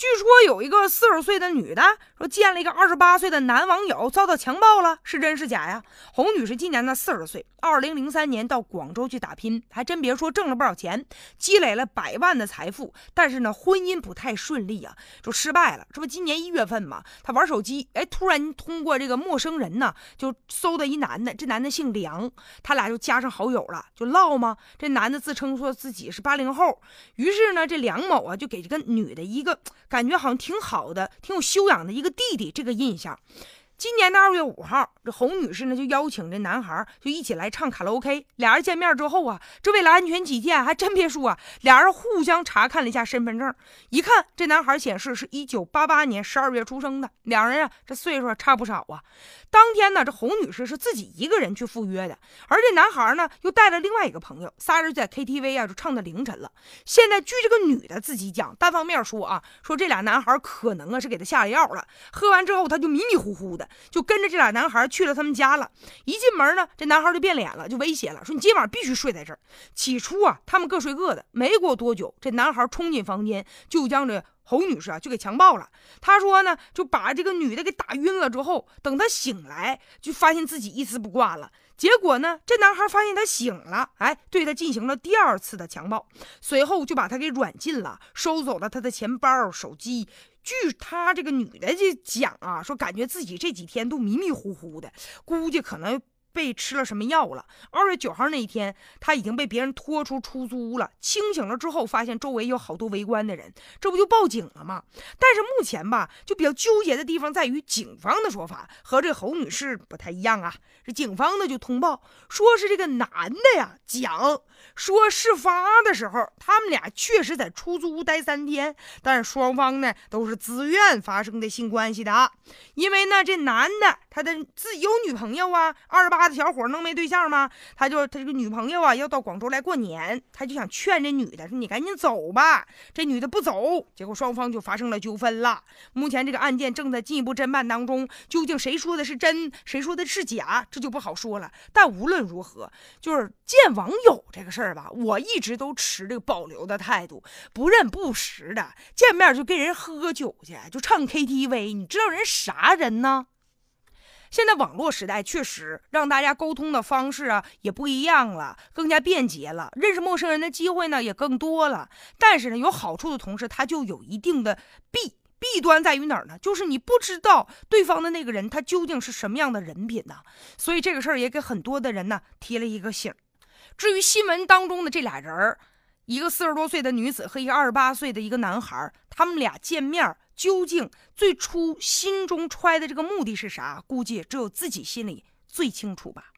据说有一个四十岁的女的说见了一个二十八岁的男网友遭到强暴了，是真是假呀？洪女士今年呢四十岁，二零零三年到广州去打拼，还真别说挣了不少钱，积累了百万的财富。但是呢婚姻不太顺利啊，就失败了。这不今年一月份嘛，她玩手机，哎，突然通过这个陌生人呢就搜到一男的，这男的姓梁，他俩就加上好友了，就唠嘛。这男的自称说自己是八零后，于是呢这梁某啊就给这个女的一个。感觉好像挺好的，挺有修养的一个弟弟，这个印象。今年的二月五号，这洪女士呢就邀请这男孩就一起来唱卡拉 OK。俩人见面之后啊，这为了安全起见，还真别说啊，俩人互相查看了一下身份证，一看这男孩显示是一九八八年十二月出生的，两人啊这岁数差不少啊。当天呢，这洪女士是自己一个人去赴约的，而这男孩呢又带了另外一个朋友，仨人在 KTV 啊就唱到凌晨了。现在据这个女的自己讲，单方面说啊，说这俩男孩可能啊是给他下了药了，喝完之后他就迷迷糊糊的。就跟着这俩男孩去了他们家了，一进门呢，这男孩就变脸了，就威胁了，说你今晚必须睡在这儿。起初啊，他们各睡各的，没过多久，这男孩冲进房间，就将这侯女士啊就给强暴了。他说呢，就把这个女的给打晕了之后，等他醒来，就发现自己一丝不挂了。结果呢，这男孩发现他醒了，哎，对他进行了第二次的强暴，随后就把他给软禁了，收走了他的钱包、手机。据他这个女的就讲啊，说感觉自己这几天都迷迷糊糊的，估计可能。被吃了什么药了？二月九号那一天，他已经被别人拖出出租屋了。清醒了之后，发现周围有好多围观的人，这不就报警了吗？但是目前吧，就比较纠结的地方在于，警方的说法和这侯女士不太一样啊。这警方呢就通报说是这个男的呀讲说，事发的时候他们俩确实在出租屋待三天，但是双方呢都是自愿发生的性关系的。因为呢，这男的他的自有女朋友啊，二十八。他的小伙能没对象吗？他就他这个女朋友啊，要到广州来过年，他就想劝这女的说：“你赶紧走吧。”这女的不走，结果双方就发生了纠纷了。目前这个案件正在进一步侦办当中，究竟谁说的是真，谁说的是假，这就不好说了。但无论如何，就是见网友这个事儿吧，我一直都持这个保留的态度，不认不识的，见面就跟人喝酒去，就唱 KTV，你知道人啥人呢？现在网络时代确实让大家沟通的方式啊也不一样了，更加便捷了，认识陌生人的机会呢也更多了。但是呢，有好处的同时，它就有一定的弊弊端在于哪儿呢？就是你不知道对方的那个人他究竟是什么样的人品呢？所以这个事儿也给很多的人呢提了一个醒。至于新闻当中的这俩人儿，一个四十多岁的女子和一个二十八岁的一个男孩，他们俩见面。究竟最初心中揣的这个目的是啥？估计只有自己心里最清楚吧。